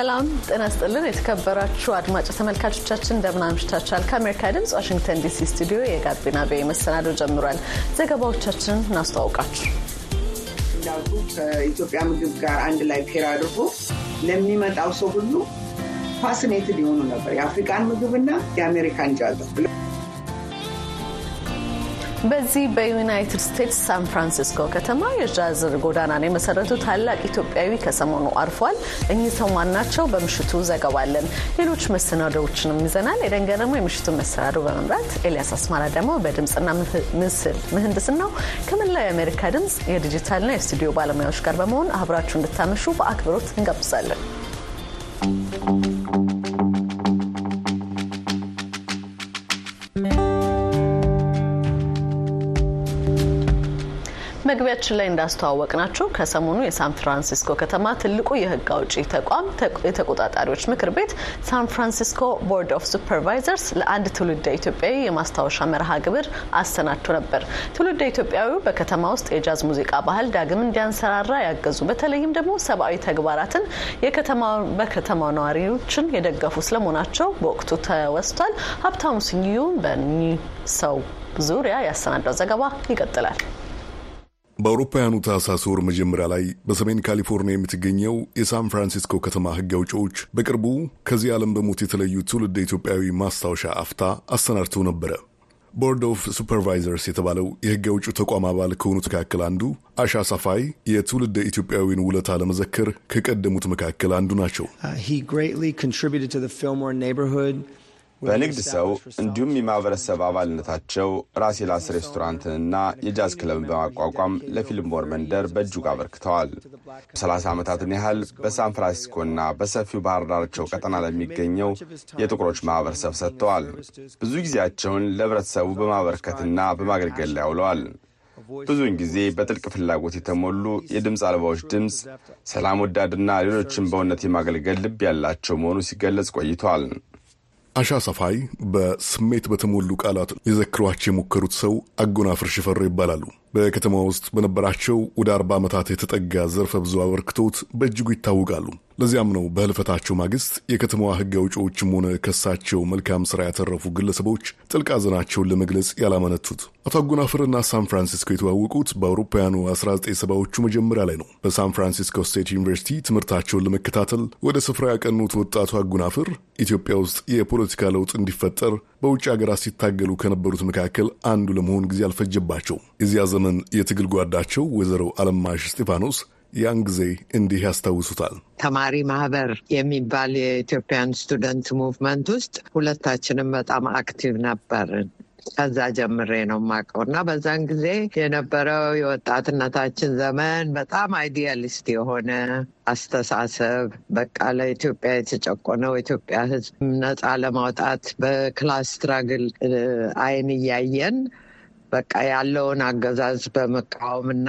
ሰላም ጤና ስጥልን። የተከበራችሁ አድማጭ ተመልካቾቻችን እንደምን አምሽታችኋል? ከአሜሪካ ድምጽ ዋሽንግተን ዲሲ ስቱዲዮ የጋቢና VOA መሰናዶ ጀምሯል። ዘገባዎቻችንን እናስተዋውቃችሁ። እንዳልኩ ከኢትዮጵያ ምግብ ጋር አንድ ላይ pair አድርጎ ለሚመጣው ሰው ሁሉ fascinated የሆኑ ነበር የአፍሪካን ምግብና የአሜሪካን ጃዝ በዚህ በዩናይትድ ስቴትስ ሳን ፍራንሲስኮ ከተማ የጃዝ ጎዳናን የመሰረቱ ታላቅ ኢትዮጵያዊ ከሰሞኑ አርፏል። እኚህ ሰው ማን? በምሽቱ ዘገባ አለን። ሌሎች መሰናዶዎችንም ይዘናል። የደንገ ደግሞ የምሽቱን መሰናዶ በመምራት ኤልያስ አስማራ ደግሞ በድምፅና ምስል ምህንድስናው ከመላው የአሜሪካ ድምፅ የዲጂታልና የስቱዲዮ ባለሙያዎች ጋር በመሆን አብራችሁ እንድታመሹ በአክብሮት እንጋብዛለን። መግቢያችን ላይ እንዳስተዋወቅናችሁ ከሰሞኑ የሳን ፍራንሲስኮ ከተማ ትልቁ የሕግ አውጪ ተቋም የተቆጣጣሪዎች ምክር ቤት ሳን ፍራንሲስኮ Board of Supervisors ለአንድ ትውልደ ኢትዮጵያዊ የማስታወሻ መርሃ ግብር አሰናድቶ ነበር። ትውልደ ኢትዮጵያዊው በከተማ ውስጥ የጃዝ ሙዚቃ ባህል ዳግም እንዲያንሰራራ ያገዙ በተለይም ደግሞ ሰብአዊ ተግባራትን በከተማው ነዋሪዎችን የደገፉ ስለመሆናቸው በወቅቱ ተወስቷል። ሀብታሙ ስዩም በእኚህ ሰው ዙሪያ ያሰናዳው ዘገባ ይቀጥላል። በአውሮፓውያኑ ታህሳስ ወር መጀመሪያ ላይ በሰሜን ካሊፎርኒያ የምትገኘው የሳን ፍራንሲስኮ ከተማ ሕግ አውጪዎች በቅርቡ ከዚህ ዓለም በሞት የተለዩ ትውልደ ኢትዮጵያዊ ማስታወሻ አፍታ አሰናድተው ነበረ። Board of Supervisors የተባለው የሕግ አውጪው ተቋም አባል ከሆኑት መካከል አንዱ አሻ ሳፋይ የትውልደ ኢትዮጵያዊን ውለታ ለመዘከር ከቀደሙት መካከል አንዱ ናቸው። በንግድ ሰው እንዲሁም የማህበረሰብ አባልነታቸው ራሴላስ ሬስቶራንትንና የጃዝ ክለብን በማቋቋም ለፊልሞር መንደር በእጅጉ አበርክተዋል። ሰላሳ ዓመታትን ያህል በሳን ፍራንሲስኮና በሰፊው ባህር ዳርቻው ቀጠና ለሚገኘው የጥቁሮች ማህበረሰብ ሰጥተዋል። ብዙ ጊዜያቸውን ለህብረተሰቡ በማበርከትና በማገልገል ላይ አውለዋል። ብዙውን ጊዜ በጥልቅ ፍላጎት የተሞሉ የድምፅ አልባዎች ድምፅ፣ ሰላም ወዳድና ሌሎችን በእውነት የማገልገል ልብ ያላቸው መሆኑ ሲገለጽ ቆይቷል። አሻ ሰፋይ በስሜት በተሞሉ ቃላት ሊዘክሯቸው የሞከሩት ሰው አጎናፍር ሽፈሮ ይባላሉ። በከተማ ውስጥ በነበራቸው ወደ አርባ ዓመታት የተጠጋ ዘርፈ ብዙ አበርክቶት በእጅጉ ይታወቃሉ። ለዚያም ነው በህልፈታቸው ማግስት የከተማዋ ሕግ አውጪዎችም ሆነ ከሳቸው መልካም ሥራ ያተረፉ ግለሰቦች ጥልቅ ሐዘናቸውን ለመግለጽ ያላመነቱት። አቶ አጎናፍርና ሳን ፍራንሲስኮ የተዋወቁት በአውሮፓውያኑ 1970ዎቹ መጀመሪያ ላይ ነው። በሳን ፍራንሲስኮ ስቴት ዩኒቨርሲቲ ትምህርታቸውን ለመከታተል ወደ ስፍራ ያቀኑት ወጣቱ አጎናፍር ኢትዮጵያ ውስጥ የፖለቲካ ለውጥ እንዲፈጠር በውጭ ሀገራት ሲታገሉ ከነበሩት መካከል አንዱ ለመሆን ጊዜ አልፈጀባቸው። የዚያ ዘመን የትግል ጓዳቸው ወይዘሮ አለማሽ እስጢፋኖስ ያን ጊዜ እንዲህ ያስታውሱታል። ተማሪ ማህበር የሚባል የ Ethiopian Student Movement ውስጥ ሁለታችንም በጣም active ነበርን። ከዛ ጀምሬ ነው የማውቀው እና በዛን ጊዜ የነበረው የወጣትነታችን ዘመን በጣም idealist የሆነ አስተሳሰብ በቃ ለኢትዮጵያ የተጨቆነው ኢትዮጵያ ሕዝብ ነፃ ለማውጣት በ class struggle አይን እያየን በቃ ያለውን አገዛዝ በመቃወምና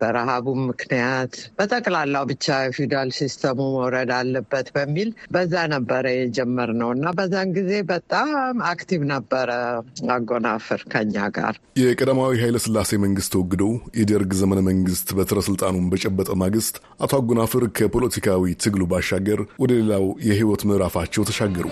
በረሃቡም ምክንያት በጠቅላላው ብቻ feudal system ኡ መውረድ አለበት በሚል በዛ ነበረ የጀመርነው እና በዛን ጊዜ በጣም active ነበረ አጎናፍር ከኛ ጋር። የቀዳማዊ ኃይለ ሥላሴ መንግስት ተወግዶ የደርግ ዘመነ መንግስት በትረ ስልጣኑን በጨበጠ ማግስት አቶ አጎናፍር ከፖለቲካዊ ትግሉ ባሻገር ወደ ሌላው የህይወት ምዕራፋቸው ተሻገሩ።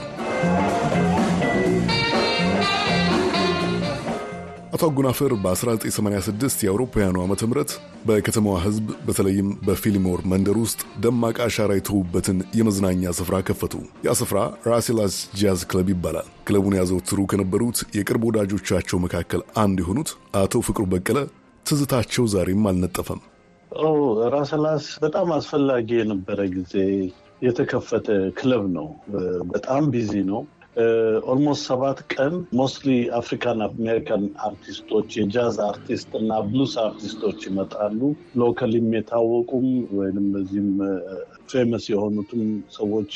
አቶ አጎናፍር በ1986 የአውሮፓውያኑ ዓመተ ምህረት በከተማዋ ህዝብ በተለይም በፊልሞር መንደር ውስጥ ደማቅ አሻራ የተዉበትን የመዝናኛ ስፍራ ከፈቱ። ያ ስፍራ ራሴላስ ጃዝ ክለብ ይባላል። ክለቡን ያዘወትሩ ከነበሩት የቅርብ ወዳጆቻቸው መካከል አንዱ የሆኑት አቶ ፍቅሩ በቀለ ትዝታቸው ዛሬም አልነጠፈም። ራሴላስ በጣም አስፈላጊ የነበረ ጊዜ የተከፈተ ክለብ ነው። በጣም busy ነው። almost ሰባት ቀን mostly African American አርቲስቶች የጃዝ አርቲስት እና ብሉስ አርቲስቶች ይመጣሉ። locally ም የታወቁም ወይም በዚህም famous የሆኑትም ሰዎች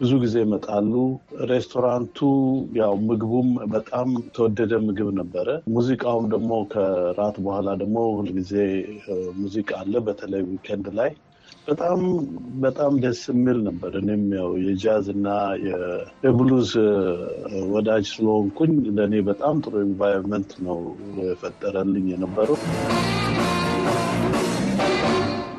ብዙ ጊዜ ይመጣሉ። ሬስቶራንቱ ያው ምግቡም በጣም ተወደደ ምግብ ነበረ። ሙዚቃውም ደግሞ ከራት በኋላ ደግሞ ሁልጊዜ ሙዚቃ አለ፣ በተለይ weekend ላይ በጣም በጣም ደስ የሚል ነበር። እኔም ያው የጃዝ እና የብሉዝ ወዳጅ ስለሆንኩኝ ለእኔ በጣም ጥሩ environment ነው የፈጠረልኝ የነበረው።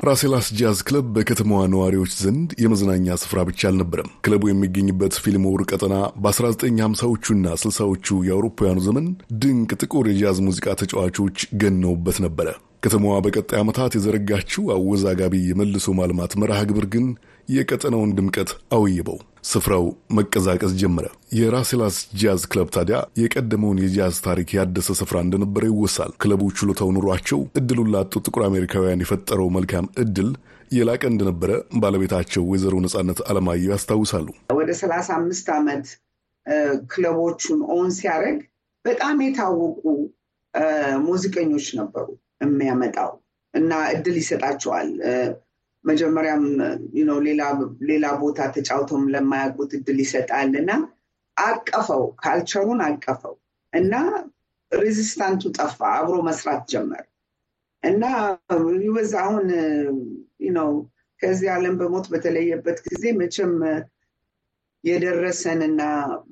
ራሴላስ ጃዝ ክለብ በከተማዋ ነዋሪዎች ዘንድ የመዝናኛ ስፍራ ብቻ አልነበረም። ክለቡ የሚገኝበት ፊልሞር ቀጠና በ1950ዎቹና 60ዎቹ የአውሮፓውያኑ ዘመን ድንቅ ጥቁር የጃዝ ሙዚቃ ተጫዋቾች ገነውበት ነበረ። ከተማዋ በቀጣይ ዓመታት የዘረጋችው አወዛጋቢ የመልሶ ማልማት መርሃ ግብር ግን የቀጠናውን ድምቀት አውይበው ስፍራው መቀዛቀዝ ጀመረ። የራሴላስ ጃዝ ክለብ ታዲያ የቀደመውን የጃዝ ታሪክ ያደሰ ስፍራ እንደነበረ ይወሳል። ክለቡ ችሎታው ኑሯቸው እድሉን ላጡ ጥቁር አሜሪካውያን የፈጠረው መልካም እድል የላቀ እንደነበረ ባለቤታቸው ወይዘሮ ነጻነት አለማየሁ ያስታውሳሉ። ወደ ሰላሳ አምስት ዓመት ክለቦቹን own ሲያደርግ በጣም የታወቁ ሙዚቀኞች ነበሩ የሚያመጣው እና እድል ይሰጣቸዋል። መጀመሪያም ሌላ ቦታ ተጫውተውም ለማያውቁት እድል ይሰጣል እና አቀፈው፣ culture ኡን አቀፈው እና resistance ኡ ጠፋ፣ አብሮ መስራት ጀመር እና ይበዛ አሁን ነው ከዚህ ዓለም በሞት በተለየበት ጊዜ መቼም የደረሰንና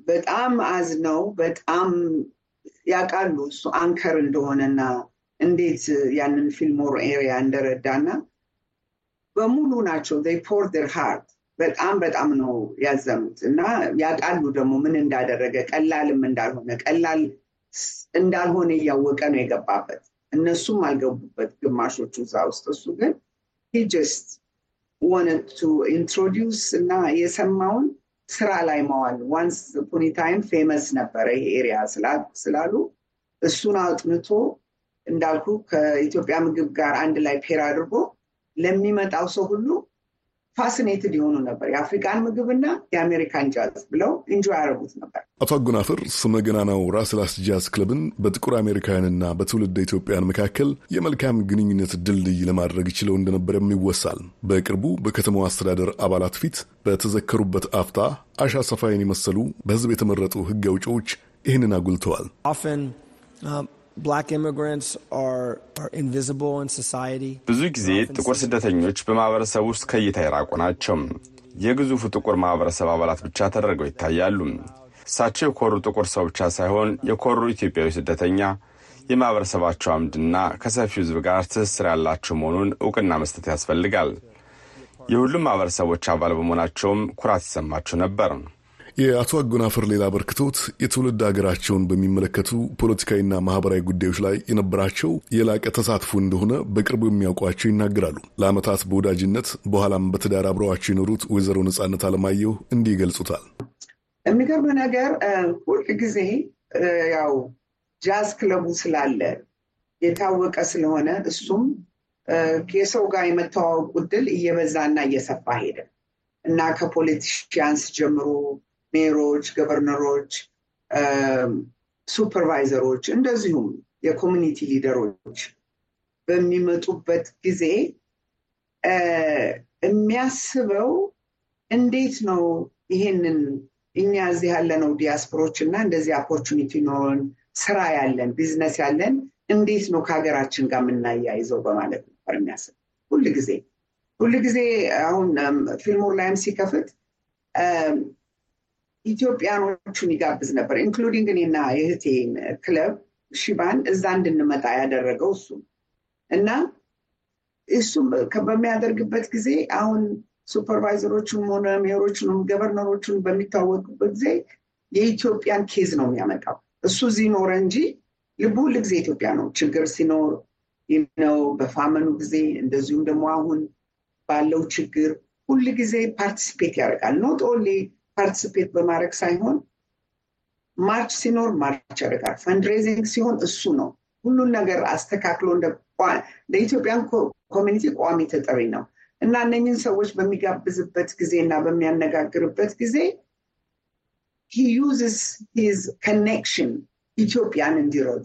በጣም አዝነው በጣም ያውቃሉ እሱ አንከር እንደሆነና እንዴት ያንን ፊልሞር ኤሪያ እንደረዳና በሙሉ ናቸው ፖር ር ሃርት በጣም በጣም ነው ያዘኑት እና ያውቃሉ ደግሞ ምን እንዳደረገ ቀላልም እንዳልሆነ ቀላል እንዳልሆነ እያወቀ ነው የገባበት። እነሱም አልገቡበት ግማሾቹ እዛ ውስጥ። እሱ ግን just wanted to introduce እና የሰማውን ስራ ላይ መዋል once upon a time famous ነበረ ይሄ area ስላሉ እሱን አጥንቶ እንዳልኩ ከኢትዮጵያ ምግብ ጋር አንድ ላይ pair አድርጎ ለሚመጣው ሰው ሁሉ fascinated የሆኑ ነበር። የአፍሪካን ምግብና የአሜሪካን ጃዝ ብለው enjoy ያደረጉት ነበር። አቶ አጎናፍር ስመ ገናናው ራስላስ ጃዝ ክለብን በጥቁር አሜሪካውያንና በትውልድ ኢትዮጵያን መካከል የመልካም ግንኙነት ድልድይ ለማድረግ ችለው እንደነበረም ይወሳል። በቅርቡ በከተማው አስተዳደር አባላት ፊት በተዘከሩበት አፍታ አሻ ሰፋይን የመሰሉ በሕዝብ የተመረጡ ሕግ አውጪዎች ይህንን አጉልተዋል። ብዙ ጊዜ ጥቁር ስደተኞች በማህበረሰብ ውስጥ ከእይታ የራቁ ናቸው። የግዙፉ ጥቁር ማህበረሰብ አባላት ብቻ ተደርገው ይታያሉ። እሳቸው የኮሩ ጥቁር ሰው ብቻ ሳይሆን የኮሩ ኢትዮጵያዊ ስደተኛ፣ የማህበረሰባቸው አምድና ከሰፊው ህዝብ ጋር ትስስር ያላቸው መሆኑን እውቅና መስጠት ያስፈልጋል። የሁሉም ማህበረሰቦች አባል በመሆናቸውም ኩራት ይሰማቸው ነበር። የአቶ አጎናፍር ሌላ አበርክቶት የትውልድ ሀገራቸውን በሚመለከቱ ፖለቲካዊና ማህበራዊ ጉዳዮች ላይ የነበራቸው የላቀ ተሳትፎ እንደሆነ በቅርቡ የሚያውቋቸው ይናገራሉ። ለዓመታት በወዳጅነት በኋላም በትዳር አብረዋቸው የኖሩት ወይዘሮ ነጻነት አለማየሁ እንዲህ ይገልጹታል። የሚገርም ነገር ሁል ጊዜ ያው ጃዝ ክለቡ ስላለ የታወቀ ስለሆነ እሱም የሰው ጋር የመተዋወቁ ዕድል እየበዛና እየሰፋ ሄደ እና ከ politicians ጀምሮ mayor ኦች፣ governor ኦች፣ supervisor ኦች እንደዚሁም የ community leader ኦች በሚመጡበት ጊዜ የሚያስበው እንዴት ነው ይሄንን እኛ እዚህ ያለነው ዲያስፖሮች እና እንደዚህ opportunity ኖሮን ስራ ያለን ቢዝነስ ያለን እንዴት ነው ከሀገራችን ጋር የምናያይዘው በማለት ነበር የሚያስብ ሁል ጊዜ ሁል ጊዜ አሁን ፊልሞር ላይም ሲከፍት ኢትዮጵያኖቹን ይጋብዝ ነበር። including እኔና የእህቴን ክለብ ሼባን እዛ እንድንመጣ ያደረገው እሱ እና እሱም በሚያደርግበት ጊዜ አሁን supervisor ኦቹም ሆነ mayor ኦቹንም governor ኦቹን በሚታወቁበት ጊዜ የኢትዮጵያን case ነው የሚያመጣው። እሱ እዚህ ኖረ እንጂ ልቡ ሁል ጊዜ ኢትዮጵያ ነው። ችግር ሲኖር ነው በ famine ኡ ጊዜ እንደዚሁም ደግሞ አሁን ባለው ችግር ሁል ጊዜ participate ያደርጋል። not only participate በማድረግ ሳይሆን march ሲኖር march ያደርጋል። fundraising ሲሆን እሱ ነው ሁሉን ነገር አስተካክሎ ለ Ethiopian community ቋሚ ተጠሪ ነው እና እነኝን ሰዎች በሚጋብዝበት ጊዜ እና በሚያነጋግርበት ጊዜ uses his connection ኢትዮጵያን እንዲረዱ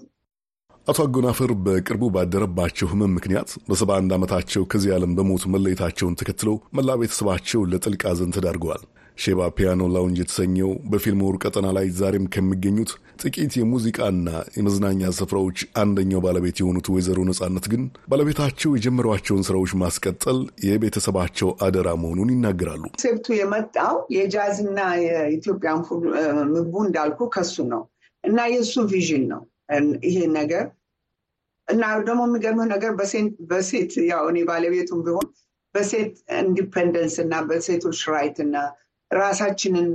አቶ አጎናፍር በቅርቡ ባደረባቸው ሕመም ምክንያት በሰባ አንድ ዓመታቸው ከዚህ ዓለም በሞት መለየታቸውን ተከትለው መላ ቤተሰባቸው ለጥልቅ ሐዘን ተዳርገዋል። ሼባ ፒያኖ ላውንጅ የተሰኘው በፊልሞር ቀጠና ላይ ዛሬም ከሚገኙት ጥቂት የሙዚቃና የመዝናኛ ስፍራዎች አንደኛው ባለቤት የሆኑት ወይዘሮ ነጻነት ግን ባለቤታቸው የጀመሯቸውን ስራዎች ማስቀጠል የቤተሰባቸው አደራ መሆኑን ይናገራሉ። concept ኡ የመጣው የጃዝና የኢትዮጵያን ምግቡ እንዳልኩ ከሱ ነው እና የእሱ vision ነው ይሄ ነገር እና ደግሞ የሚገርምህ ነገር በሴት ያው እኔ ባለቤቱም ቢሆን በሴት independence እና በሴቶች right እና ራሳችንን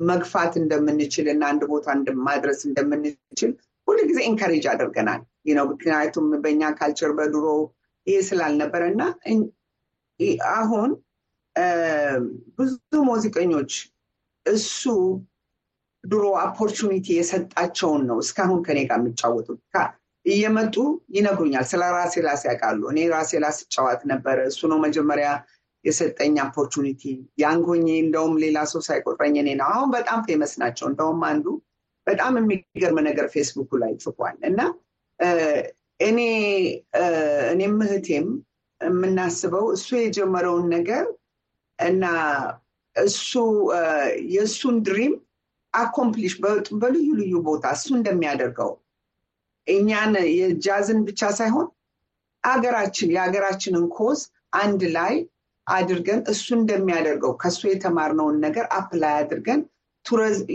መግፋት እንደምንችል እና አንድ ቦታ ማድረስ እንደምንችል ሁሉ ጊዜ encourage አድርገናል ነው። ምክንያቱም በእኛ culture በድሮ ይሄ ስላልነበረ እና አሁን ብዙ ሙዚቀኞች እሱ ድሮ opportunity የሰጣቸውን ነው እስካሁን ከኔ ጋር የሚጫወቱት። እየመጡ ይነግሩኛል። ስለ ራሴላስ ያውቃሉ። እኔ ራሴላስ ጫወት ነበረ። እሱ ነው መጀመሪያ የሰጠኝ opportunity። ያንጎኜ እንደውም ሌላ ሰው ሳይቆጥረኝ እኔ ነው። አሁን በጣም famous ናቸው። እንደውም አንዱ በጣም የሚገርም ነገር ፌስቡኩ ላይ ጽፏል እና እኔ እኔም እህቴም የምናስበው እሱ የጀመረውን ነገር እና እሱ የእሱን dream accomplish በልዩ ልዩ ቦታ እሱ እንደሚያደርገው እኛን የጃዝን ብቻ ሳይሆን አገራችን የሀገራችንን cause አንድ ላይ አድርገን እሱ እንደሚያደርገው ከእሱ የተማርነውን ነገር apply አድርገን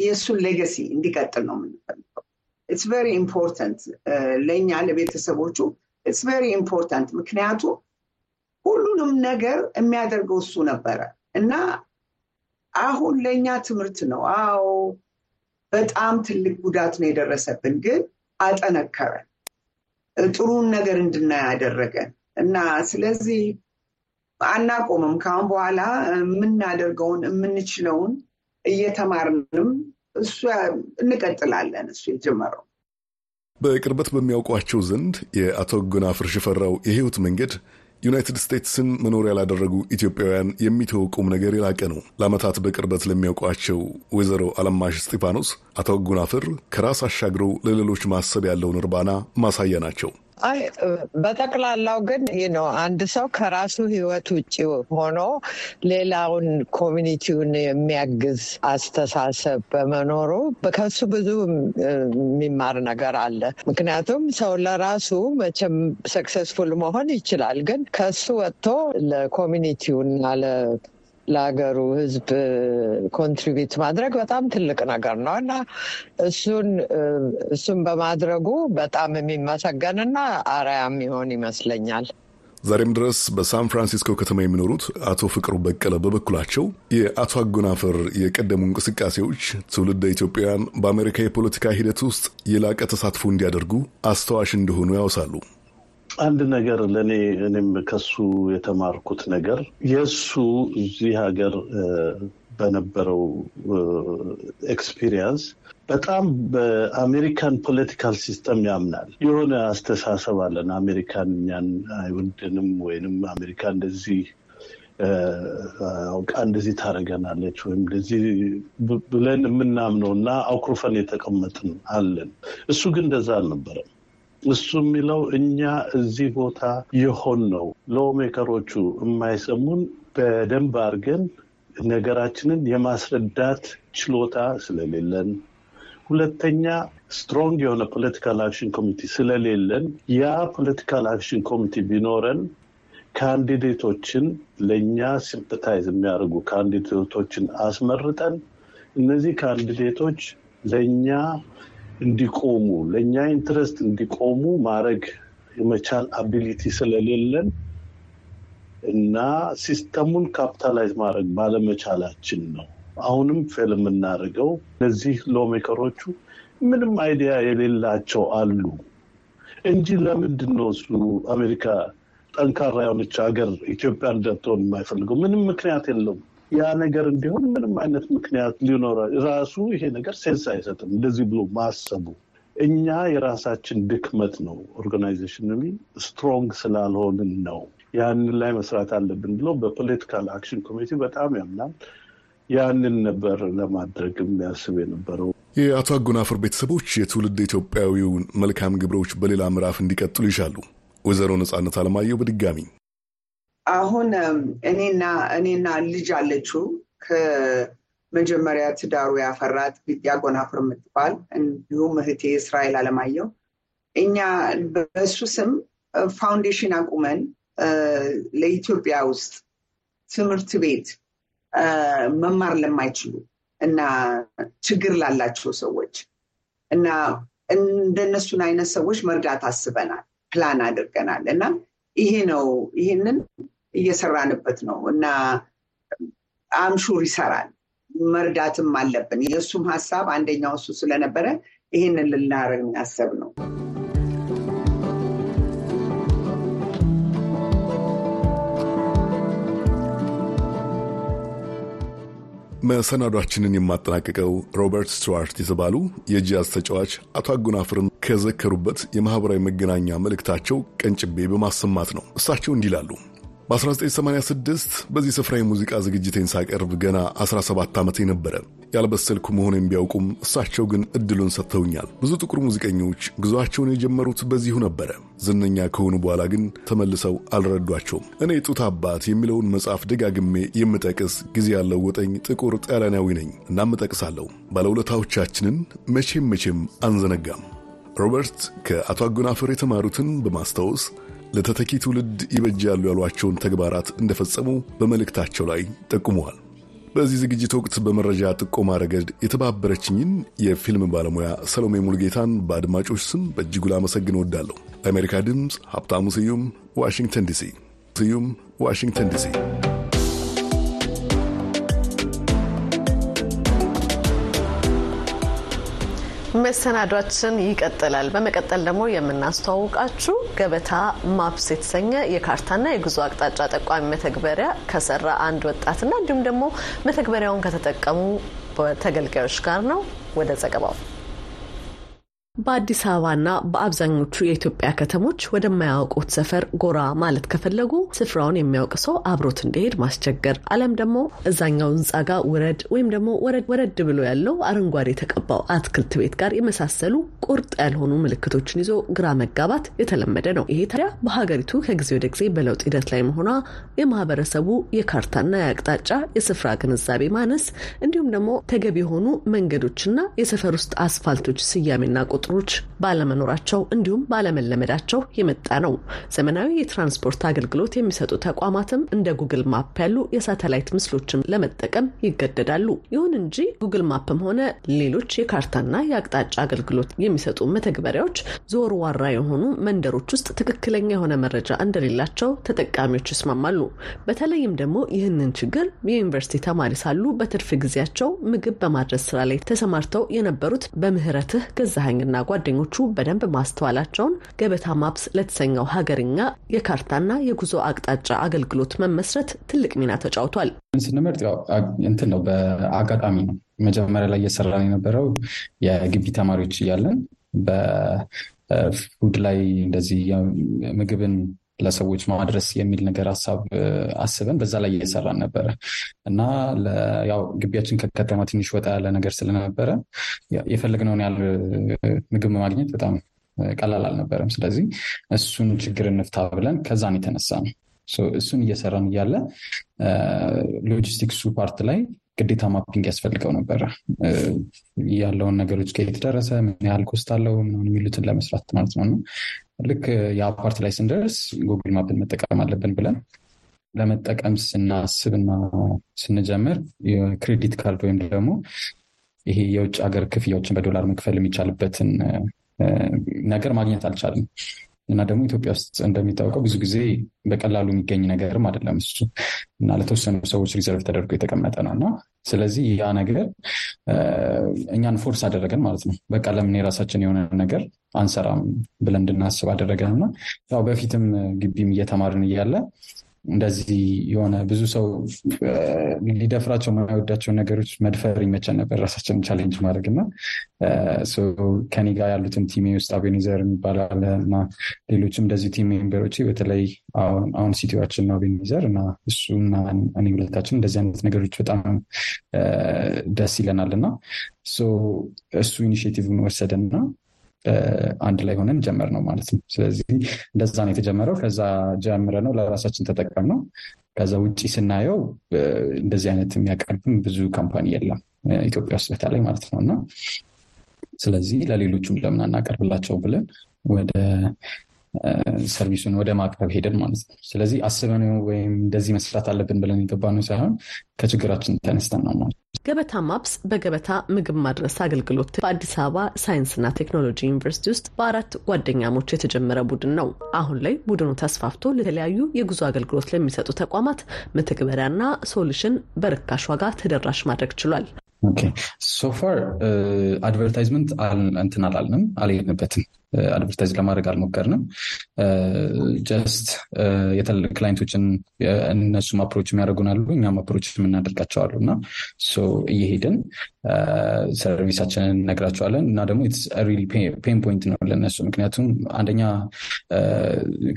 የእሱን legacy እንዲቀጥል ነው የምንፈልገው። it's very important ለእኛ ለቤተሰቦቹ it's very important ምክንያቱም ሁሉንም ነገር የሚያደርገው እሱ ነበረ እና አሁን ለእኛ ትምህርት ነው። አዎ በጣም ትልቅ ጉዳት ነው የደረሰብን፣ ግን አጠነከረን፣ ጥሩን ነገር እንድናይ ያደረገን እና ስለዚህ አናቆምም። ከአሁን በኋላ የምናደርገውን የምንችለውን እየተማርንም እሱ እንቀጥላለን። እሱ የጀመረው በቅርበት በሚያውቋቸው ዘንድ የአቶ ጎናፍር ሽፈራው የህይወት መንገድ ዩናይትድ ስቴትስን መኖሪያ ላደረጉ ኢትዮጵያውያን የሚተው ነገር የላቀ ነው። ለዓመታት በቅርበት ለሚያውቋቸው ወይዘሮ አለማሽ እስጢፋኖስ አቶ አጎናፍር ከራስ አሻግረው ለሌሎች ማሰብ ያለውን እርባና ማሳያ ናቸው። አይ በጠቅላላው ግን ነው አንድ ሰው ከራሱ ህይወት ውጭ ሆኖ ሌላውን community ውን የሚያግዝ አስተሳሰብ በመኖሩ ከሱ ብዙ የሚማር ነገር አለ። ምክንያቱም ሰው ለራሱ መቼም successful መሆን ይችላል፣ ግን ከሱ ወጥቶ ለ community ውና ለሀገሩ ህዝብ ኮንትሪቢዩት ማድረግ በጣም ትልቅ ነገር ነው እና እሱን እሱን በማድረጉ በጣም የሚመሰገንና አርአያ የሚሆን ይመስለኛል። ዛሬም ድረስ በሳን ፍራንሲስኮ ከተማ የሚኖሩት አቶ ፍቅሩ በቀለ በበኩላቸው የአቶ አጎናፍር የቀደሙ እንቅስቃሴዎች ትውልደ ኢትዮጵያውያን በአሜሪካ የፖለቲካ ሂደት ውስጥ የላቀ ተሳትፎ እንዲያደርጉ አስተዋሽ እንደሆኑ ያውሳሉ። አንድ ነገር ለእኔ እኔም ከሱ የተማርኩት ነገር የእሱ እዚህ ሀገር በነበረው experience በጣም በአሜሪካን political system ያምናል። የሆነ አስተሳሰብ አለን። አሜሪካን እኛን አይወድንም ወይንም አሜሪካ እንደዚህ አውቃ እንደዚህ ታደርገናለች ወይም እንደዚህ ብለን የምናምነው እና አኩርፈን የተቀመጥን አለን። እሱ ግን እንደዛ አልነበረም። እሱ የሚለው እኛ እዚህ ቦታ የሆንነው። lawmaker ኦቹ የማይሰሙን በደንብ አድርገን ነገራችንን የማስረዳት ችሎታ ስለሌለን፣ ሁለተኛ strong የሆነ political action ኮሚቴ ስለሌለን፣ ያ political action ኮሚቴ ቢኖረን candidate ኦችን ለእኛ sympathize የሚያደርጉ candidate ኦችን አስመርጠን እነዚህ candidate ኦች ለእኛ እንዲቆሙ ለእኛ interest እንዲቆሙ ማድረግ የመቻል ability ስለሌለን እና system ኡን capitalize ማድረግ ባለመቻላችን ነው። አሁንም fail የምናደርገው እነዚህ lawmaker ኦቹ ምንም idea የሌላቸው አሉ እንጂ ለምንድን ነው እሱ አሜሪካ ጠንካራ የሆነች ሀገር ኢትዮጵያ እንድትሆን የማይፈልገው? ምንም ምክንያት የለውም። ያ ነገር እንዲሆን ምንም አይነት ምክንያት ሊኖር ራሱ ይሄ ነገር sense አይሰጥም። እንደዚህ ብሎ ማሰቡ እኛ የራሳችን ድክመት ነው። organization strong ስላልሆንን ነው። ያንን ላይ መስራት አለብን ብሎ በ political action ኮሚቴ በጣም ያምናል። ያንን ነበር ለማድረግ የሚያስብ የነበረው። የአቶ አጎናፍር ቤተሰቦች የትውልደ ኢትዮጵያዊውን መልካም ግብሮች በሌላ ምዕራፍ እንዲቀጥሉ ይሻሉ። ወይዘሮ ነጻነት አለማየሁ በድጋሚ አሁን እኔና እኔና ልጅ አለችው ከመጀመሪያ ትዳሩ ያፈራት ያጎናፍር የምትባል እንዲሁም እህቴ እስራኤል አለማየሁ። እኛ በእሱ ስም ፋውንዴሽን አቁመን ለኢትዮጵያ ውስጥ ትምህርት ቤት መማር ለማይችሉ እና ችግር ላላቸው ሰዎች እና እንደነሱን አይነት ሰዎች መርዳት አስበናል፣ ፕላን አድርገናል። እና ይሄ ነው ይህንን እየሰራንበት ነው እና I'm sure ይሰራል። መርዳትም አለብን። የእሱም ሀሳብ አንደኛው እሱ ስለነበረ ይህንን ልናደርግ ያሰብነው። መሰናዷችንን የማጠናቀቀው ሮበርት ስቱዋርት የተባሉ የጃዝ ተጫዋች አቶ አጎናፍርን ከዘከሩበት የማኅበራዊ መገናኛ መልእክታቸው ቀንጭቤ በማሰማት ነው። እሳቸው እንዲህ ይላሉ። በ1986 በዚህ ስፍራ የሙዚቃ ዝግጅቴን ሳቀርብ ገና 17 ዓመቴ ነበረ። ያልበሰልኩ መሆኔን ቢያውቁም እሳቸው ግን እድሉን ሰጥተውኛል። ብዙ ጥቁር ሙዚቀኞች ጉዞአቸውን የጀመሩት በዚሁ ነበረ። ዝነኛ ከሆኑ በኋላ ግን ተመልሰው አልረዷቸውም። እኔ ጡት አባት የሚለውን መጽሐፍ ደጋግሜ የምጠቅስ ጊዜ ያለው ወጠኝ ጥቁር ጣሊያናዊ ነኝ። እናም እጠቅሳለሁ። ባለውለታዎቻችንን መቼም መቼም አንዘነጋም። ሮበርት ከአቶ አጎናፍር የተማሩትን በማስታወስ ለተተኪ ትውልድ ይበጃሉ ያሏቸውን ተግባራት እንደፈጸሙ በመልእክታቸው ላይ ጠቁመዋል። በዚህ ዝግጅት ወቅት በመረጃ ጥቆማ ረገድ የተባበረችኝን የፊልም ባለሙያ ሰሎሜ ሙልጌታን በአድማጮች ስም በእጅጉ ላመሰግን እወዳለሁ። ለአሜሪካ ድምፅ ሀብታሙ ስዩም ዋሽንግተን ዲሲ። ስዩም ዋሽንግተን ዲሲ። መሰናዷችን ይቀጥላል። በመቀጠል ደግሞ የምናስተዋውቃችሁ ገበታ ማፕስ የተሰኘ የካርታና የጉዞ አቅጣጫ ጠቋሚ መተግበሪያ ከሰራ አንድ ወጣትና እንዲሁም ደግሞ መተግበሪያውን ከተጠቀሙ ተገልጋዮች ጋር ነው። ወደ ዘገባው በአዲስ አበባና በአብዛኞቹ የኢትዮጵያ ከተሞች ወደማያውቁት ሰፈር ጎራ ማለት ከፈለጉ ስፍራውን የሚያውቅ ሰው አብሮት እንዲሄድ ማስቸገር አሊያም ደግሞ እዛኛው ህንፃ ጋር ውረድ ወይም ደግሞ ወረድ ብሎ ያለው አረንጓዴ የተቀባው አትክልት ቤት ጋር የመሳሰሉ ቁርጥ ያልሆኑ ምልክቶችን ይዞ ግራ መጋባት የተለመደ ነው። ይሄ ታዲያ በሀገሪቱ ከጊዜ ወደ ጊዜ በለውጥ ሂደት ላይ መሆኗ የማህበረሰቡ የካርታና የአቅጣጫ የስፍራ ግንዛቤ ማነስ እንዲሁም ደግሞ ተገቢ የሆኑ መንገዶችና የሰፈር ውስጥ አስፋልቶች ስያሜና ቁጥሮች ባለመኖራቸው እንዲሁም ባለመለመዳቸው የመጣ ነው። ዘመናዊ የትራንስፖርት አገልግሎት የሚሰጡ ተቋማትም እንደ ጉግል ማፕ ያሉ የሳተላይት ምስሎችን ለመጠቀም ይገደዳሉ። ይሁን እንጂ ጉግል ማፕም ሆነ ሌሎች የካርታና የአቅጣጫ አገልግሎት የሚሰጡ መተግበሪያዎች ዘወርዋራ የሆኑ መንደሮች ውስጥ ትክክለኛ የሆነ መረጃ እንደሌላቸው ተጠቃሚዎች ይስማማሉ። በተለይም ደግሞ ይህንን ችግር የዩኒቨርሲቲ ተማሪ ሳሉ በትርፍ ጊዜያቸው ምግብ በማድረስ ስራ ላይ ተሰማርተው የነበሩት በምህረትህ ገዛኸኝና ጓደኞቹ በደንብ ማስተዋላቸውን ገበታ ማፕስ ለተሰኘው ሀገርኛ የካርታና የጉዞ አቅጣጫ አገልግሎት መመስረት ትልቅ ሚና ተጫውቷል። ስንመርጥ እንትን ነው፣ በአጋጣሚ ነው። መጀመሪያ ላይ እየሰራን የነበረው የግቢ ተማሪዎች እያለን በፉድ ላይ እንደዚህ ምግብን ለሰዎች ማድረስ የሚል ነገር ሀሳብ አስበን በዛ ላይ እየሰራን ነበረ እና ያው ግቢያችን ከከተማ ትንሽ ወጣ ያለ ነገር ስለነበረ የፈለግነውን ያህል ምግብ ማግኘት በጣም ቀላል አልነበረም። ስለዚህ እሱን ችግር እንፍታ ብለን ከዛን የተነሳ ነው እሱን እየሰራን እያለ logistics ኡ part ላይ ግዴታ mapping ያስፈልገው ነበረ። ያለውን ነገሮች ከየት ደረሰ፣ ምን ያህል cost አለው ምናምን የሚሉትን ለመስራት ማለት ነው። ልክ ያ part ላይ ስንደርስ Google Map ን መጠቀም አለብን ብለን ለመጠቀም ስናስብና ስንጀምር የ credit card ወይም ደግሞ ይሄ የውጭ ሀገር ክፍያዎችን በዶላር መክፈል የሚቻልበትን ነገር ማግኘት አልቻለም። እና ደግሞ ኢትዮጵያ ውስጥ እንደሚታወቀው ብዙ ጊዜ በቀላሉ የሚገኝ ነገርም አይደለም እሱ እና ለተወሰኑ ሰዎች reserve ተደርጎ የተቀመጠ ነው እና ስለዚህ ያ ነገር እኛን force አደረገን ማለት ነው። በቃ ለምን የራሳችን የሆነ ነገር አንሰራም ብለን እንድናስብ አደረገን እና ያው በፊትም ግቢም እየተማርን እያለ እንደዚህ የሆነ ብዙ ሰው ሊደፍራቸው የማይወዳቸውን ነገሮች መድፈር ይመቸን ነበር፣ ራሳችንን challenge ማድረግ እና ከኔ ጋር ያሉትን team ኤ ውስጥ አቤኒዘር የሚባል አለ እና ሌሎችም እንደዚህ team member ኦች በተለይ አሁን CTO ዋችን ነው አቤኒዘር እና እሱ እና እኔ ሁለታችን እንደዚህ አይነት ነገሮች በጣም ደስ ይለናል እና እሱ initiative ን ወሰደና አንድ ላይ ሆነን ጀመርነው ማለት ነው። ስለዚህ እንደዛ ነው የተጀመረው። ከዛ ጀምረ ነው ለራሳችን ተጠቀምነው። ከዛ ውጭ ስናየው እንደዚህ አይነት የሚያቀርብም ብዙ company የለም ኢትዮጵያ ውስጥ በተለይ ማለት ነው እና ስለዚህ ለሌሎቹም ለምን አናቀርብላቸው ብለን ወደ ሰርቪሱን ወደ ማቅረብ ሄደን ማለት ነው። ስለዚህ አስበን ወይም እንደዚህ መስራት አለብን ብለን የገባነው ሳይሆን ከችግራችን ተነስተን ነው ማለት ገበታ ማፕስ በገበታ ምግብ ማድረስ አገልግሎት በአዲስ አበባ ሳይንስና ቴክኖሎጂ ዩኒቨርሲቲ ውስጥ በአራት ጓደኛሞች የተጀመረ ቡድን ነው። አሁን ላይ ቡድኑ ተስፋፍቶ ለተለያዩ የጉዞ አገልግሎት ለሚሰጡ ተቋማት መተግበሪያና solution በርካሽ ዋጋ ተደራሽ ማድረግ ችሏል። so far advertisement እንትን አላልንም፣ አልሄድንበትም። advertise ለማድረግ አልሞከርንም። just client ኦችን እነሱም approach የሚያደርጉን አሉ እኛም approach የምናደርጋቸው አሉ እና እየሄድን service አችንን እነግራቸዋለን እና ደግሞ pain point ነው ለነሱ። ምክንያቱም አንደኛ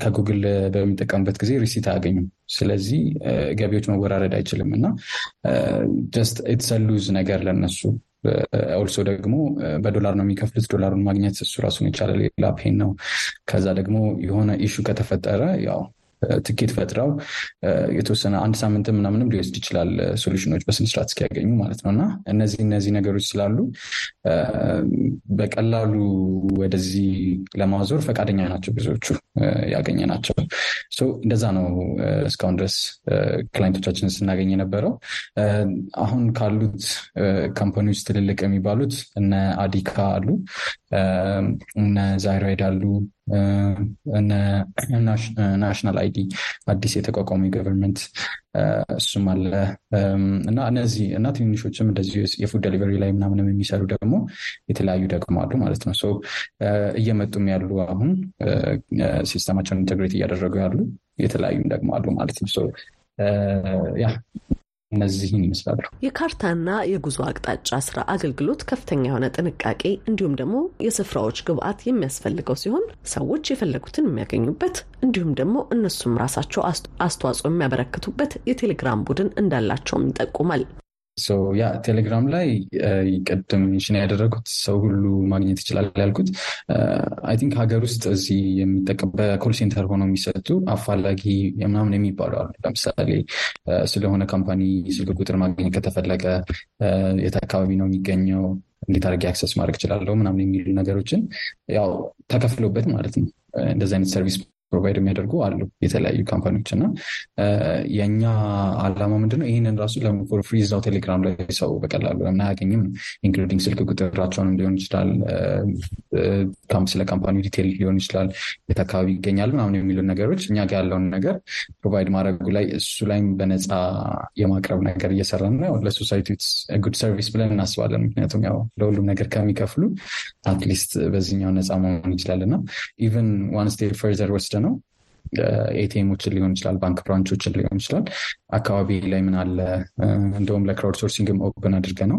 ከጉግል በሚጠቀሙበት ጊዜ receipt አያገኙም። ስለዚህ ገቢዎች መወራረድ አይችልም እና just it's lose ነገር ለነሱ also ደግሞ በዶላር ነው የሚከፍሉት። ዶላሩን ማግኘት እሱ ራሱን የቻለ ሌላ pain ነው። ከዛ ደግሞ የሆነ issue ከተፈጠረ ያው ትኬት ፈጥረው የተወሰነ አንድ ሳምንት ምናምንም ሊወስድ ይችላል solution ኦች በስነስርዓት እስኪያገኙ ማለት ነው እና እነዚህ እነዚህ ነገሮች ስላሉ በቀላሉ ወደዚህ ለማዞር ፈቃደኛ ናቸው ብዙዎቹ ያገኘናቸው። እንደዛ ነው እስካሁን ድረስ client ኦቻችንን ስናገኝ የነበረው። አሁን ካሉት company ዎች ትልልቅ የሚባሉት እነ አዲካ አሉ፣ እነ ZayRide አሉ National ID አዲስ የተቋቋሙ የ government እሱም አለ እና እነዚህ እና ትንንሾችም እንደዚሁ የ food delivery ላይ ምናምንም የሚሰሩ ደግሞ የተለያዩ ደግሞ አሉ ማለት ነው። እየመጡም ያሉ አሁን ሲስተማቸውን integrate እያደረጉ ያሉ የተለያዩም ደግሞ አሉ ማለት ነው። ያ እነዚህን ይመስላሉ። የካርታና የጉዞ አቅጣጫ ስራ አገልግሎት ከፍተኛ የሆነ ጥንቃቄ እንዲሁም ደግሞ የስፍራዎች ግብአት የሚያስፈልገው ሲሆን ሰዎች የፈለጉትን የሚያገኙበት እንዲሁም ደግሞ እነሱም ራሳቸው አስተዋጽኦ የሚያበረክቱበት የቴሌግራም ቡድን እንዳላቸውም ይጠቁማል። ያ ቴሌግራም ላይ ቅድም ሽን ያደረጉት ሰው ሁሉ ማግኘት ይችላል ያልኩት I think ሀገር ውስጥ እዚህ የሚጠቀም በ call center ሆነው የሚሰጡ አፋላጊ ምናምን የሚባሉ አሉ። ለምሳሌ ስለሆነ company ስልክ ቁጥር ማግኘት ከተፈለገ የት አካባቢ ነው የሚገኘው፣ እንዴት አድርጌ access ማድረግ እችላለሁ? ምናምን የሚሉ ነገሮችን ያው ተከፍሎበት ማለት ነው። እንደዚህ አይነት service provide የሚያደርጉ አሉ የተለያዩ ካምፓኒዎች እና የእኛ አላማ ምንድነው? ይህንን ራሱ ለ for free እዛው ቴሌግራም ላይ ሰው በቀላሉ ለምን አያገኝም? including ስልክ ቁጥራቸውንም ሊሆን ይችላል፣ ስለ company detail ሊሆን ይችላል፣ የት አካባቢ ይገኛል ምናምን የሚሉ ነገሮች እኛ ጋር ያለውን ነገር provide ማድረጉ ላይ እሱ ላይም በነፃ የማቅረብ ነገር እየሰራ ነው። ለ society good service ብለን እናስባለን። ምክንያቱም ያው ለሁሉም ነገር ከሚከፍሉ at least በዚህኛው ነፃ መሆን ይችላል እና even one step further ወስደነው። ኤቲኤሞችን ሊሆን ይችላል፣ ባንክ ብራንቾችን ሊሆን ይችላል። አካባቢ ላይ ምን አለ? እንደውም ለ crowdsourcing ም open አድርገነው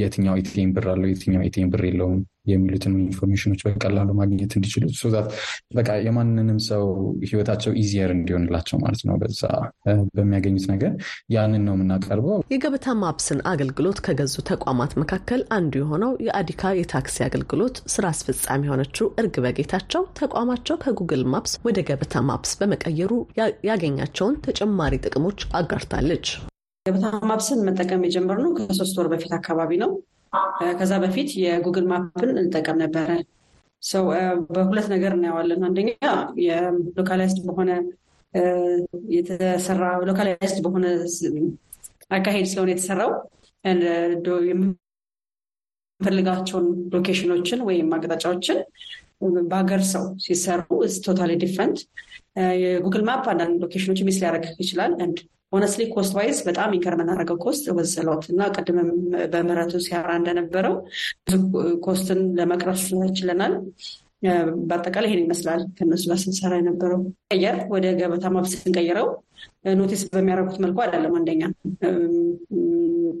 የትኛው ኤቲኤም ብር አለው? የትኛው ኤቲኤም ብር የለውም የሚሉትን ኢንፎርሜሽኖች በቀላሉ ማግኘት እንዲችሉ that በቃ የማንንም ሰው ህይወታቸው easier እንዲሆንላቸው ማለት ነው። በዛ በሚያገኙት ነገር ያንን ነው የምናቀርበው። የገበታ ማፕስን አገልግሎት ከገዙ ተቋማት መካከል አንዱ የሆነው የአዲካ የታክሲ አገልግሎት ስራ አስፈጻሚ የሆነችው እርግበ ጌታቸው ተቋማቸው ከጉግል ማፕስ ወደ ገበታ ማፕስ በመቀየሩ ያገኛቸውን ተጨማሪ ጥቅሞች አጋርታለች። ገበታ ማፕስን መጠቀም የጀመርነው ከሶስት ወር በፊት አካባቢ ነው። ከዛ በፊት የጉግል ማፕን እንጠቀም ነበረ። ሰው በሁለት ነገር እናየዋለን። አንደኛ የ localized በሆነ የተሰራ localized በሆነ አካሄድ ስለሆነ የተሰራው የምንፈልጋቸውን ሎኬሽኖችን ወይም አቅጣጫዎችን በሀገር ሰው ሲሰሩ totally different። የጉግል ማፕ አንዳንድ ሎኬሽኖች miss ሊያደርግ ይችላል። honestly cost wise በጣም የምናደርገው cost was a lot እና ቅድምም በምህረቱ ሲያወራ እንደነበረው ብዙ ኮስትን ለመቅረፍ ችለናል። በአጠቃላይ ይሄን ይመስላል ከነሱ ጋር ስንሰራ የነበረው ቀየር ወደ ገበታ ማፕስ ስንቀይረው notice በሚያደርጉት መልኩ አይደለም። አንደኛ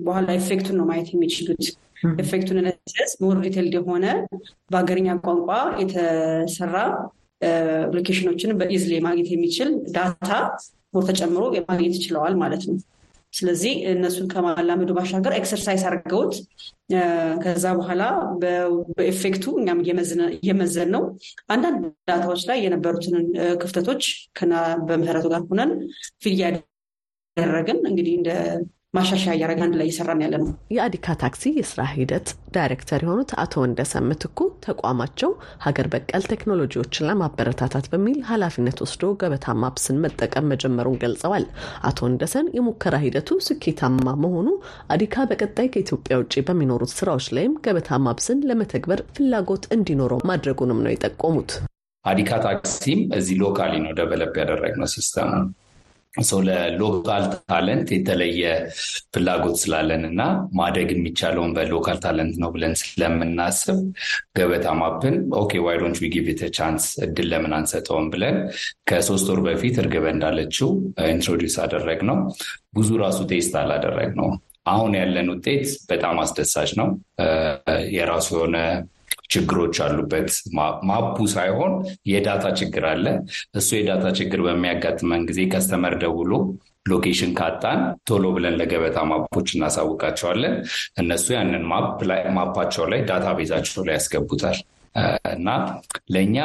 በኋላ ኤፌክቱን ነው ማየት የሚችሉት። ኤፌክቱን ነስ more detailed የሆነ በሀገርኛ ቋንቋ የተሰራ ሎኬሽኖችን በ easily ማግኘት የሚችል ዳታ more ተጨምሮ ማግኘት ይችለዋል ማለት ነው። ስለዚህ እነሱን ከማላመዱ ባሻገር exercise አድርገውት ከዛ በኋላ በኤፌክቱ እኛም እየመዘን ነው አንዳንድ ዳታዎች ላይ የነበሩትን ክፍተቶች ከና በምህረቱ ጋር ሆነን ፊል እያደረግን እንግዲህ እንደ ማሻሻያ እያደረግን አንድ ላይ እየሰራን ያለ ነው። የአዲካ ታክሲ የስራ ሂደት ዳይሬክተር የሆኑት አቶ ወንደሰን ምትኩ ተቋማቸው ሀገር በቀል ቴክኖሎጂዎችን ለማበረታታት በሚል ኃላፊነት ወስዶ ገበታ ማፕስን መጠቀም መጀመሩን ገልጸዋል። አቶ ወንደሰን የሙከራ ሂደቱ ስኬታማ መሆኑ አዲካ በቀጣይ ከኢትዮጵያ ውጭ በሚኖሩት ስራዎች ላይም ገበታ ማፕስን ለመተግበር ፍላጎት እንዲኖረው ማድረጉንም ነው የጠቆሙት። አዲካ ታክሲም እዚህ locally ነው develop ያደረግነው ሲስተሙ ሰው ለ local talent የተለየ ፍላጎት ስላለን እና ማደግ የሚቻለውን በ local talent ነው ብለን ስለምናስብ ገበታ ማፕን okay why don't give it chance እድል ለምን አንሰጠውም ብለን ከሶስት ወር በፊት እርግበ እንዳለችው introduce አደረግነው። ብዙ ራሱ test አላደረግነው። አሁን ያለን ውጤት በጣም አስደሳች ነው። የራሱ የሆነ ችግሮች አሉበት። ማፑ ሳይሆን የዳታ ችግር አለ። እሱ የዳታ ችግር በሚያጋጥመን ጊዜ customer ደውሎ location ካጣን ቶሎ ብለን ለገበታ ማፖች እናሳውቃቸዋለን። እነሱ ያንን ማፓቸው ላይ ዳታ ቤዛቸው ላይ ያስገቡታል። እና ለእኛ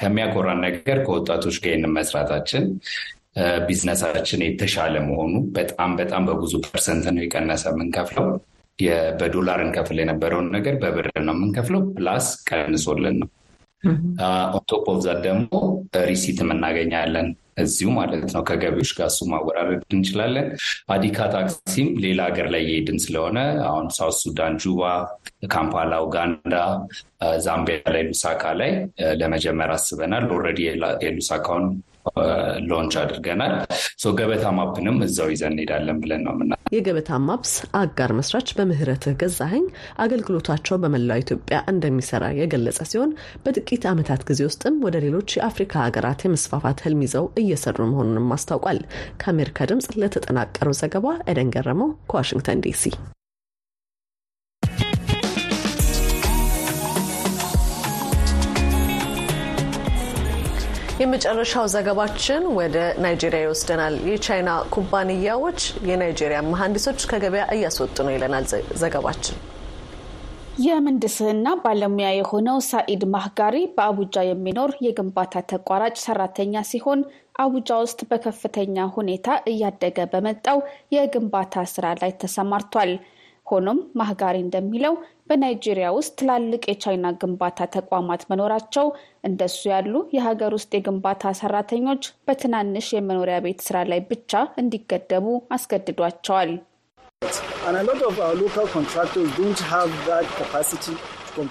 ከሚያኮራን ነገር ከወጣቶች ጋር ይህንን መስራታችን ቢዝነሳችን የተሻለ መሆኑ በጣም በጣም በብዙ percent ነው የቀነሰ የምንከፍለው በዶላር እንከፍል የነበረውን ነገር በብር ነው የምንከፍለው። plus ቀንሶልን ነው። on top of that ደግሞ receipt ም እናገኛለን እዚሁ ማለት ነው። ከገቢዎች ጋር እሱ ማወራረድ እንችላለን። አዲካ ታክሲም ሌላ ሀገር ላይ የሄድን ስለሆነ አሁን ሳውት ሱዳን፣ ጁባ፣ ካምፓላ፣ ኡጋንዳ፣ ዛምቢያ ላይ ሉሳካ ላይ ለመጀመር አስበናል። already የሉሳካውን launch አድርገናል። ገበታ ማፕንም እዛው ይዘን እንሄዳለን ብለን ነው ምና የገበታ ማፕስ አጋር መስራች በምህረትህ ገዛኸኝ አገልግሎታቸው በመላው ኢትዮጵያ እንደሚሰራ የገለጸ ሲሆን በጥቂት ዓመታት ጊዜ ውስጥም ወደ ሌሎች የአፍሪካ ሀገራት የመስፋፋት ህልም ይዘው እየሰሩ መሆኑንም አስታውቋል። ከአሜሪካ ድምፅ ለተጠናቀረው ዘገባ ኤደን ገረመው ከዋሽንግተን ዲሲ። የመጨረሻው ዘገባችን ወደ ናይጄሪያ ይወስደናል። የቻይና ኩባንያዎች የናይጄሪያ መሐንዲሶች ከገበያ እያስወጡ ነው ይለናል ዘገባችን። የምህንድስና ባለሙያ የሆነው ሳኢድ ማህጋሪ በአቡጃ የሚኖር የግንባታ ተቋራጭ ሰራተኛ ሲሆን አቡጃ ውስጥ በከፍተኛ ሁኔታ እያደገ በመጣው የግንባታ ስራ ላይ ተሰማርቷል። ሆኖም ማህጋሪ እንደሚለው በናይጄሪያ ውስጥ ትላልቅ የቻይና ግንባታ ተቋማት መኖራቸው እንደሱ ያሉ የሀገር ውስጥ የግንባታ ሰራተኞች በትናንሽ የመኖሪያ ቤት ስራ ላይ ብቻ እንዲገደቡ አስገድዷቸዋል።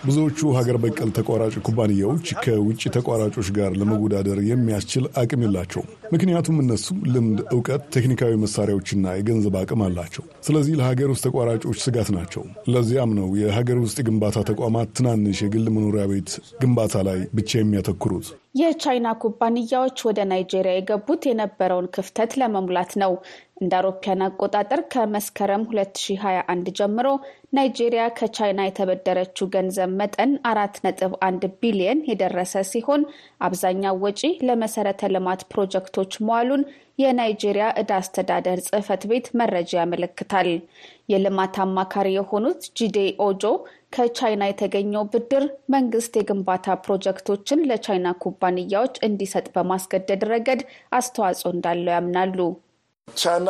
ብዙዎቹ ሀገር በቀል ተቋራጭ ኩባንያዎች ከውጭ ተቋራጮች ጋር ለመወዳደር የሚያስችል አቅም የላቸውም። ምክንያቱም እነሱ ልምድ፣ እውቀት፣ ቴክኒካዊ መሳሪያዎችና የገንዘብ አቅም አላቸው። ስለዚህ ለሀገር ውስጥ ተቋራጮች ስጋት ናቸው። ለዚያም ነው የሀገር ውስጥ የግንባታ ተቋማት ትናንሽ የግል መኖሪያ ቤት ግንባታ ላይ ብቻ የሚያተኩሩት። የቻይና ኩባንያዎች ወደ ናይጄሪያ የገቡት የነበረውን ክፍተት ለመሙላት ነው። እንደ አውሮፓያን አቆጣጠር ከመስከረም 2021 ጀምሮ ናይጄሪያ ከቻይና የተበደረችው ገንዘብ መጠን አራት ነጥብ አንድ ቢሊየን የደረሰ ሲሆን አብዛኛው ወጪ ለመሰረተ ልማት ፕሮጀክቶች መዋሉን የናይጄሪያ ዕዳ አስተዳደር ጽሕፈት ቤት መረጃ ያመለክታል። የልማት አማካሪ የሆኑት ጂዴ ኦጆ ከቻይና የተገኘው ብድር መንግስት የግንባታ ፕሮጀክቶችን ለቻይና ኩባንያዎች እንዲሰጥ በማስገደድ ረገድ አስተዋጽኦ እንዳለው ያምናሉ። ቻይና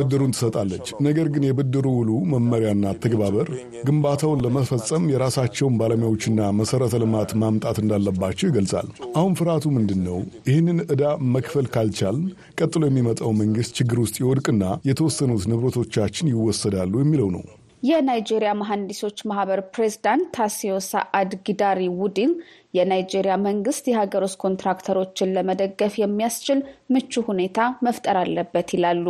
ብድሩን ትሰጣለች። ነገር ግን የብድሩ ውሉ መመሪያና ተግባበር ግንባታውን ለመፈጸም የራሳቸውን ባለሙያዎችና መሰረተ ልማት ማምጣት እንዳለባቸው ይገልጻል። አሁን ፍርሃቱ ምንድን ነው? ይህንን ዕዳ መክፈል ካልቻልን ቀጥሎ የሚመጣው መንግስት ችግር ውስጥ ይወድቅና የተወሰኑት ንብረቶቻችን ይወሰዳሉ የሚለው ነው። የናይጄሪያ መሐንዲሶች ማህበር ፕሬዝዳንት ታሲዮሳ አድጊዳሪ ውዲን የናይጄሪያ መንግስት የሀገር ውስጥ ኮንትራክተሮችን ለመደገፍ የሚያስችል ምቹ ሁኔታ መፍጠር አለበት ይላሉ።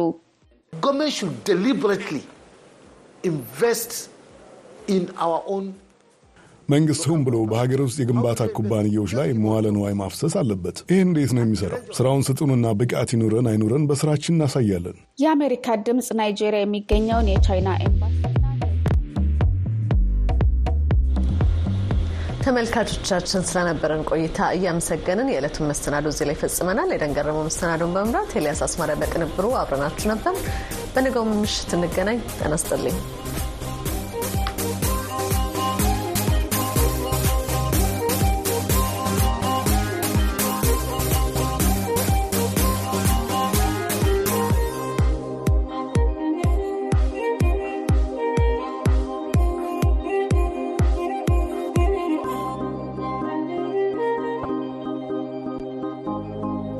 መንግስት ሆን ብሎ በሀገር ውስጥ የግንባታ ኩባንያዎች ላይ መዋለ ንዋይ ማፍሰስ አለበት። ይህ እንዴት ነው የሚሰራው? ስራውን ስጡንና ብቃት ይኑረን አይኑረን በስራችን እናሳያለን። የአሜሪካ ድምፅ ናይጄሪያ የሚገኘውን የቻይና ኤምባሲ ተመልካቾቻችን ስለነበረን ቆይታ እያመሰገንን የዕለቱን መሰናዶ እዚህ ላይ ፈጽመናል። የደንገረመው መሰናዶን በመምራት ኤልያስ አስማረ በቅንብሩ አብረናችሁ ነበር። በነገው ምሽት እንገናኝ። ጤና ይስጥልኝ።